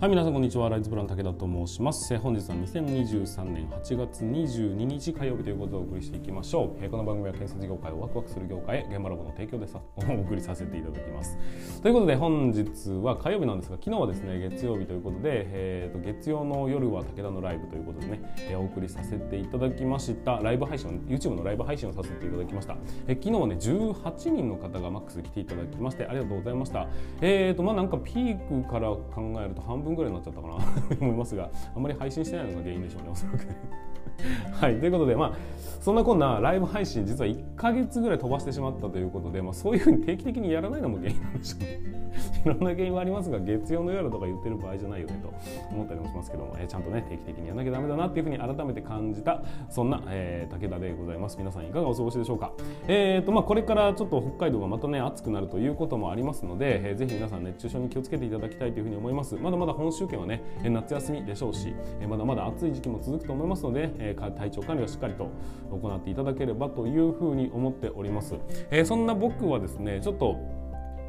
はい皆さんこんにちは。ライズプラン武田と申します。本日は2023年8月22日火曜日ということでお送りしていきましょう。この番組は建設業界をワクワクする業界へ現場ラボの提供でさ お送りさせていただきます。ということで本日は火曜日なんですが昨日はですね月曜日ということで、えー、と月曜の夜は武田のライブということでね、え、お送りさせていただきました。ライブ配信 YouTube のライブ配信をさせていただきました、え、昨日はね18人の方がマックス来ていただきましてありがとうございました。えーとまあなんかピークから考えると半分分ぐらいになっちゃったかなと 思いますがあんまり配信してないのが原因でしょうねおそらくね。はいということでまあそんなこんなライブ配信実は1か月ぐらい飛ばしてしまったということで、まあ、そういうふうに定期的にやらないのも原因なんでしょうね。いろんな原因はありますが月曜の夜とか言ってる場合じゃないよねと思ったりもしますけども、えー、ちゃんとね定期的にやらなきゃダメだなっていうふうに改めて感じたそんな、えー、武田でございます。皆さんいかがお過ごしでしょうか、えーとまあ、これからちょっと北海道がまたね暑くなるということもありますので、えー、ぜひ皆さん熱中症に気をつけていただきたいというふうに思います。まだまだ本州圏はね夏休みでしょうしまだまだ暑い時期も続くと思いますので、えー、体調管理をしっかりと行っていただければというふうに思っております、えー、そんな僕はですねちょっと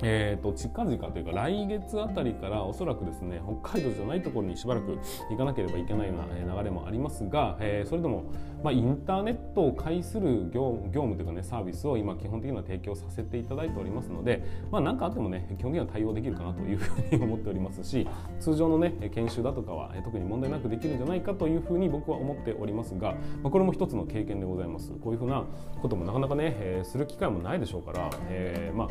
えーと、近々というか来月あたりからおそらくですね北海道じゃないところにしばらく行かなければいけないような流れもありますが、えー、それでも、まあ、インターネットを介する業業務というかねサービスを今基本的には提供させていただいておりますのでまあ、何かあってもね基本的には対応できるかなというふうに思っておりますし通常のね研修だとかは特に問題なくできるんじゃないかというふうに僕は思っておりますが、まあ、これも一つの経験でございます。こういうふうなこともなかなかね、えー、する機会もないでしょうから、えー、まあ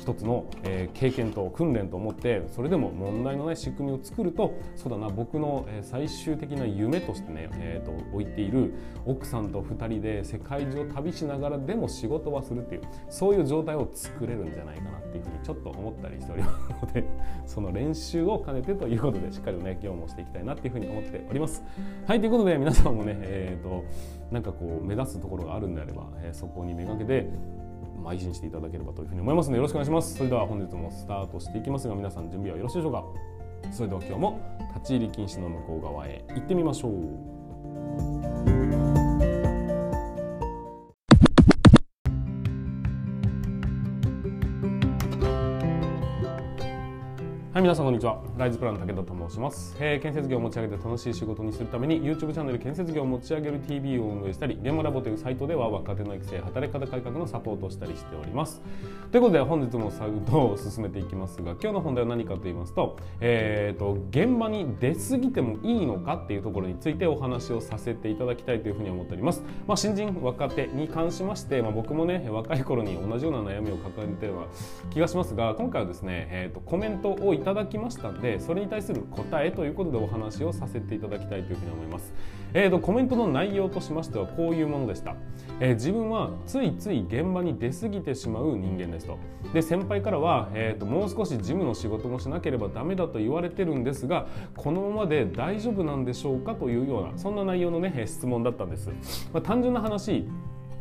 一つの、えー、経験と訓練と思ってそれでも問題のない仕組みを作るとそうだな僕の、最終的な夢としてね、えーと、置いている奥さんと2人で世界中を旅しながらでも仕事はするっていうそういう状態を作れるんじゃないかなっていうふうにちょっと思ったりしておりますのでその練習を兼ねてということでしっかりとね業務をしていきたいなっていうふうに思っております。はいということで皆さんもね、えーと、なんかこう目指すところがあるんであれば、えー、そこにめがけて邁進していただければというふうに思いますのでよろしくお願いします。それでは本日もスタートしていきますが皆さん準備はよろしいでしょうか？それでは今日も立ち入り禁止の向こう側へ行ってみましょう。はい皆さんこんにちは。ライズプラン武田と申します、えー、建設業を持ち上げて楽しい仕事にするために YouTube チャンネル建設業を持ち上げる TV を運営したり現場ラボというサイトでは若手の育成働き方改革のサポートをしたりしております。ということで本日もサウトを進めていきますが今日の本題は何かと言いますと,、えーと、現場に出過ぎてもいいのかっていうところについてお話をさせていただきたいというふうに思っております、まあ、新人若手に関しまして、まあ、僕もね若い頃に同じような悩みを抱えているような気がしますが今回はですね、えーと、コメントをいたただきましたのでそれに対する答えということでお話をさせていただきたいというふうに思います。えーと、コメントの内容としましてはこういうものでした、えー、自分はついつい現場に出過ぎてしまう人間ですと。で先輩からは、えーと、もう少し事務の仕事もしなければダメだと言われてるんですがこのままで大丈夫なんでしょうかというようなそんな内容のね質問だったんです、まあ、単純な話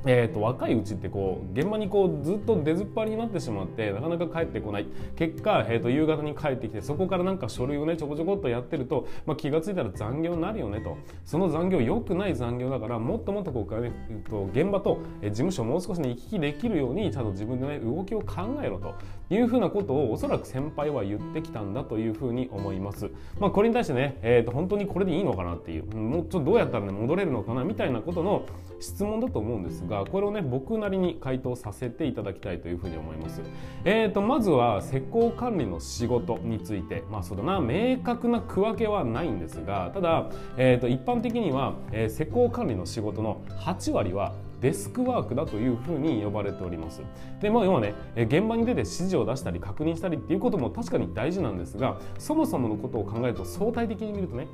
えーと、若いうちってこう現場にこうずっと出ずっぱりになってしまってなかなか帰ってこない。結果、えーと、夕方に帰ってきてそこからなんか書類をねちょこちょこっとやってると、まあ、気が付いたら残業になるよねと。その残業良くない残業だからもっともっとこう、ね、と現場と、え事務所をもう少し、ね、行き来できるようにちゃんと自分でね動きを考えろと。いうふうなことをおそらく先輩は言ってきたんだというふうに思います。まあ、これに対してね、えーと、本当にこれでいいのかなっていうもうちょっとどうやったらね戻れるのかなみたいなことの質問だと思うんですがこれをね僕なりに回答させていただきたいというふうに思います。えーと、まずは施工管理の仕事についてまあそうだな明確な区分けはないんですがただ、えーと、一般的には、えー、施工管理の仕事の8割はデスクワークだというふうに呼ばれております。で、まあ、要はね、現場に出て指示を出したり確認したりっていうことも確かに大事なんですが、そもそものことを考えると相対的に見るとね、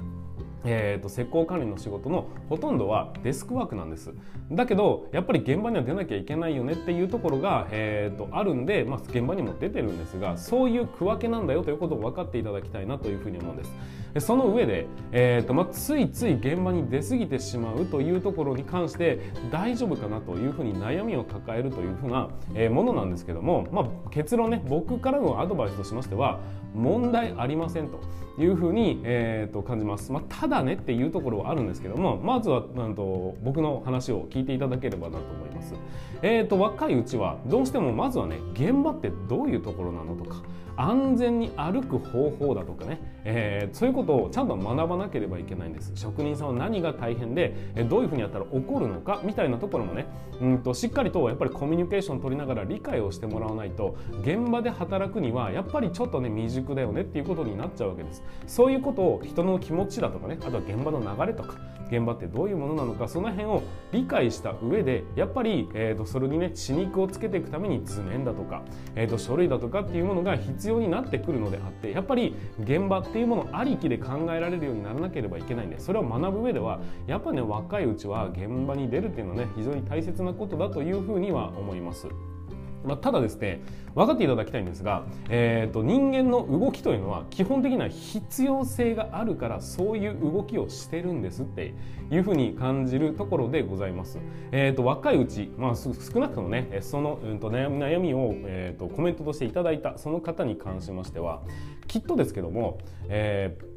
えーと、施工管理の仕事のほとんどはデスクワークなんです。だけどやっぱり現場には出なきゃいけないよねっていうところが、えーと、あるんで、まあ、現場にも出てるんですがそういう区分けなんだよということを分かっていただきたいなというふうに思うんです。その上で、えーとまあ、ついつい現場に出過ぎてしまうというところに関して大丈夫かなというふうに悩みを抱えるというふうな、え、ものなんですけども、まあ、結論ね僕からのアドバイスとしましては問題ありませんというふうに、えー、と感じます、まあ、だねっていうところはあるんですけどもまずはなんと僕の話を聞いていただければなと思います。えーと、若いうちはどうしてもまずはね現場ってどういうところなのとか安全に歩く方法だとかね、えー、そういうことをちゃんと学ばなければいけないんです職人さんは何が大変でどういうふうにやったら起こるのかみたいなところもねうんとしっかりとやっぱりコミュニケーション取りながら理解をしてもらわないと現場で働くにはやっぱりちょっとね未熟だよねっていうことになっちゃうわけですそういうことを人の気持ちだとかねあとは現場の流れとか現場ってどういうものなのかその辺を理解した上でやっぱり、えーと、それにね血肉をつけていくために図面だとか、えーと書類だとかっていうものが必要になってくるのであってやっぱり現場っていうものありきで考えられるようにならなければいけないんでそれを学ぶ上ではやっぱね若いうちは現場に出るっていうのはね非常に大切なことだというふうには思います。まあ、ただですね分かっていただきたいんですが、えーと、人間の動きというのは基本的には必要性があるからそういう動きをしてるんですっていうふうに感じるところでございます。えーと、若いうち、まあ、少なくともねその、うんと、悩みを、えー、とコメントとしていただいたその方に関しましてはきっとですけども、えー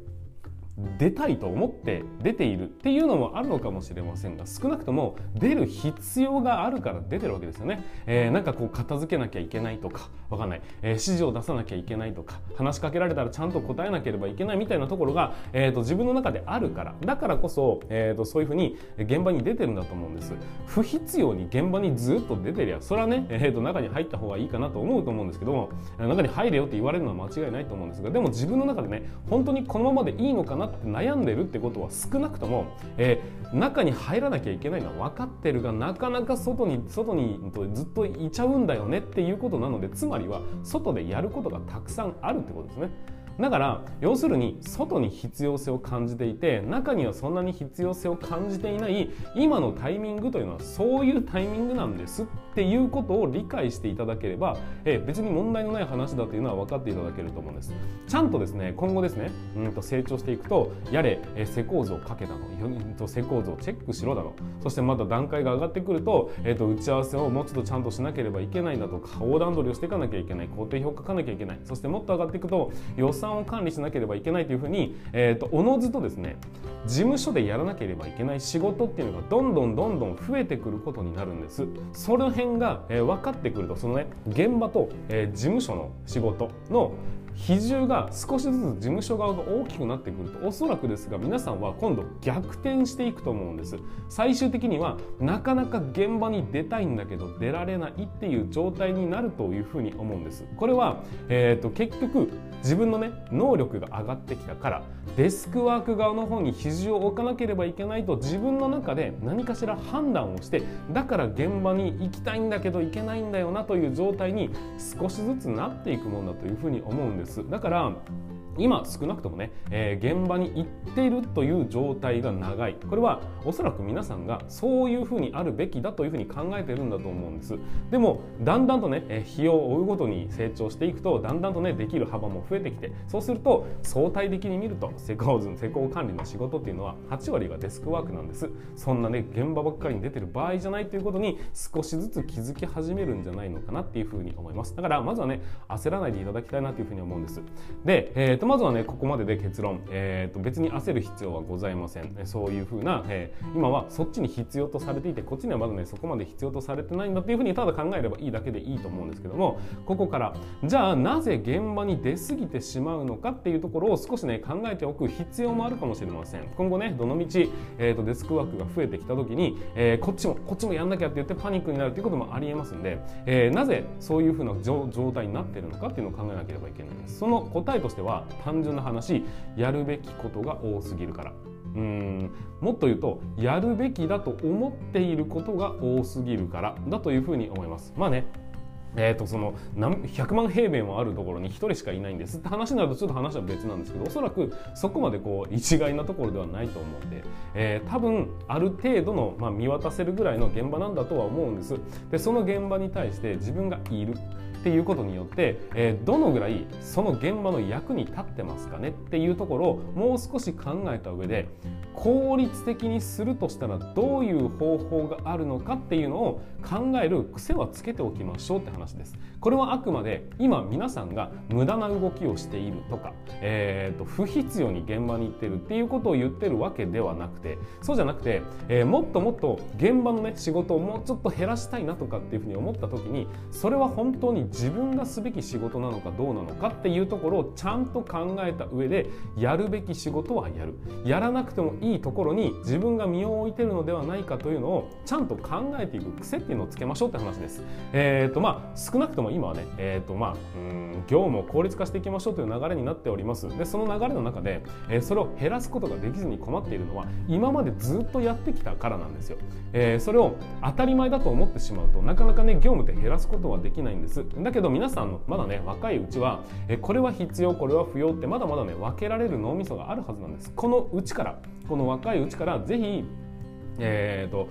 出たいと思って出ているっていうのもあるのかもしれませんが少なくとも出る必要があるから出てるわけですよね、えー、なんかこう片付けなきゃいけないとかわかんない、えー、指示を出さなきゃいけないとか話しかけられたらちゃんと答えなければいけないみたいなところが、えーと、自分の中であるから。だからこそ、えーと、そういうふうに現場に出てるんだと思うんです。不必要に現場にずっと出てりゃそれはね、えーと、中に入った方がいいかなと思うと思うんですけども中に入れよって言われるのは間違いないと思うんですがでも自分の中でね本当にこのままでいいのかなって悩んでるってことは少なくとも、えー、中に入らなきゃいけないのは分かってるがなかなか外に外にずっといちゃうんだよねっていうことなのでつまりは外でやることがたくさんあるってことですね。だから要するに外に必要性を感じていて中にはそんなに必要性を感じていない今のタイミングというのはそういうタイミングなんですっていうことを理解していただければ、え別に問題のない話だというのは分かっていただけると思うんです。ちゃんとですね今後ですねうんと成長していくとやれ、え施工図をかけたのと施工図をチェックしろだのそしてまた段階が上がってくると,、えー、と打ち合わせをもうちょっとちゃんとしなければいけないんだとか横断取りをしていかなきゃいけない工程表書かなきゃいけない。そしてもっと上がっていくと予算を管理しなければいけないというふうに、えー、とおのずとですね事務所でやらなければいけない仕事っていうのがどんどんどんどん増えてくることになるんです。その辺が、えー、分かってくるとそのね現場と、えー、事務所の仕事の比重が少しずつ事務所側が大きくなってくるとおそらくですが皆さんは今度逆転していくと思うんです。最終的にはなかなか現場に出たいんだけど出られないっていう状態になるというふうに思うんです。これは、えーと、結局自分のね能力が上がってきたからデスクワーク側の方に肘を置かなければいけないと自分の中で何かしら判断をしてだから現場に行きたいんだけど行けないんだよなという状態に少しずつなっていくもんだというふうに思うんです。だから今少なくともね、えー、現場に行っているという状態が長い。これはおそらく皆さんがそういうふうにあるべきだというふうに考えてるんだと思うんです。でもだんだんとね、えー、日を追うごとに成長していくとだんだんとねできる幅も増えてきてそうすると相対的に見ると施工図施工管理の仕事っていうのは8割がデスクワークなんです。そんなね現場ばっかりに出てる場合じゃないということに少しずつ気づき始めるんじゃないのかなっていうふうに思います。だからまずはね焦らないでいただきたいなというふうに思うんです。で、えーとまずはねここまでで結論、えーと、別に焦る必要はございません。そういうふうな、えー、今はそっちに必要とされていてこっちにはまだねそこまで必要とされてないんだっていうふうにただ考えればいいだけでいいと思うんですけどもここからじゃあなぜ現場に出過ぎてしまうのかっていうところを少しね考えておく必要もあるかもしれません。今後ねどのみち、えーと、デスクワークが増えてきた時に、えー、こっちもこっちもやんなきゃって言ってパニックになるっていうこともありえますんで、えー、なぜそういうふうな状態になってるのかっていうのを考えなければいけないです。その答えとしては単純な話やるべきことが多すぎるから。うん。もっと言うとやるべきだと思っていることが多すぎるから。だというふうに思います。まあねえー、とその100万平米もあるところに1人しかいないんです。って話になるとちょっと話は別なんですけどおそらくそこまでこう一概なところではないと思うんで、えー、多分ある程度の、まあ、見渡せるぐらいの現場なんだとは思うんです。でその現場に対して自分がいる。っていうことによって、えー、どのぐらいその現場の役に立ってますかねっていうところをもう少し考えた上で効率的にするとしたらどういう方法があるのかっていうのを考える癖はつけておきましょうって話です。これはあくまで今皆さんが無駄な動きをしているとか、えーと、不必要に現場に行ってるっていうことを言ってるわけではなくてそうじゃなくて、えー、もっともっと現場のね仕事をもうちょっと減らしたいなとかっていうふうに思った時にそれは本当に自分がすべき仕事なのかどうなのかっていうところをちゃんと考えた上でやるべき仕事はやる。やらなくてもいいところに自分が身を置いてるのではないかというのをちゃんと考えていく癖っていうのをつけましょうって話です。えーとまあ、少なくとも今はね、えーとまあ、うん業務を効率化していきましょうという流れになっております。でその流れの中で、えー、それを減らすことができずに困っているのは今までずっとやってきたからなんですよ、えー、それを当たり前だと思ってしまうとなかなかね業務って減らすことはできないんです。だけど皆さんまだね若いうちは、え、これは必要これは不要ってまだまだね分けられる脳みそがあるはずなんです。このうちからこの若いうちから是非えーと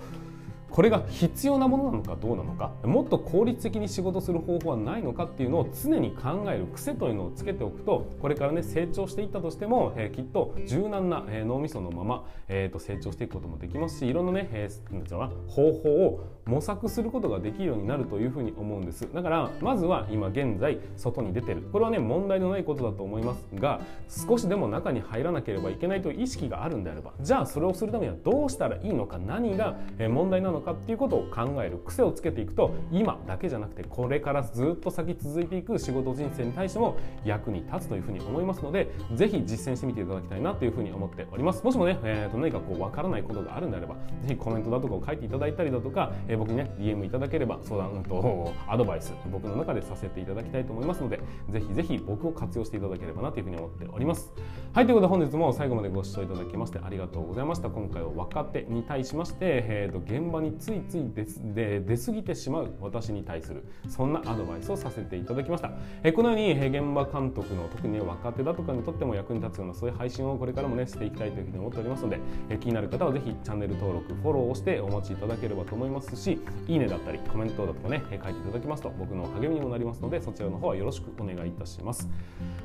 これが必要なものなのかどうなのかもっと効率的に仕事する方法はないのかっていうのを常に考える癖というのをつけておくとこれからね成長していったとしても、えー、きっと柔軟な、えー、脳みそのまま、えーと、成長していくこともできますしいろんなね、えー、な方法を模索することができるようになるというふうに思うんです。だからまずは今現在外に出てる。これはね問題のないことだと思いますが少しでも中に入らなければいけないという意識があるんであればじゃあそれをするためにはどうしたらいいのか何が問題なのかっていうことを考える癖をつけていくと今だけじゃなくてこれからずっと先続いていく仕事人生に対しても役に立つというふうに思いますのでぜひ実践してみていただきたいなというふうに思っております。もしもね、えー、と何かこう分からないことがあるんであればぜひコメントだとかを書いていただいたりだとか、えー、僕にね DM いただければ相談、とアドバイス僕の中でさせていただきたいと思いますのでぜひぜひ僕を活用していただければなというふうに思っております。はいということで本日も最後までご視聴いただきましてありがとうございました。今回は若手に対しまして、えー、と現場についついで出過ぎてしまう私に対するそんなアドバイスをさせていただきました、えこのように、現場監督の特に、若手だとかにとっても役に立つようなそういう配信をこれからもねしていきたいというふうに思っておりますので、え気になる方はぜひチャンネル登録フォローをしてお待ちいただければと思いますしいいねだったりコメントだとかね、書いていただきますと僕の励みにもなりますのでそちらの方はよろしくお願いいたします。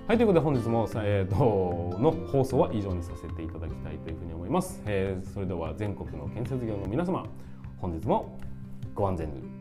はいということで本日も、えーと、の放送は以上にさせていただきたいというふうに思います、えー、それでは全国の建設業の皆様本日もご安全に。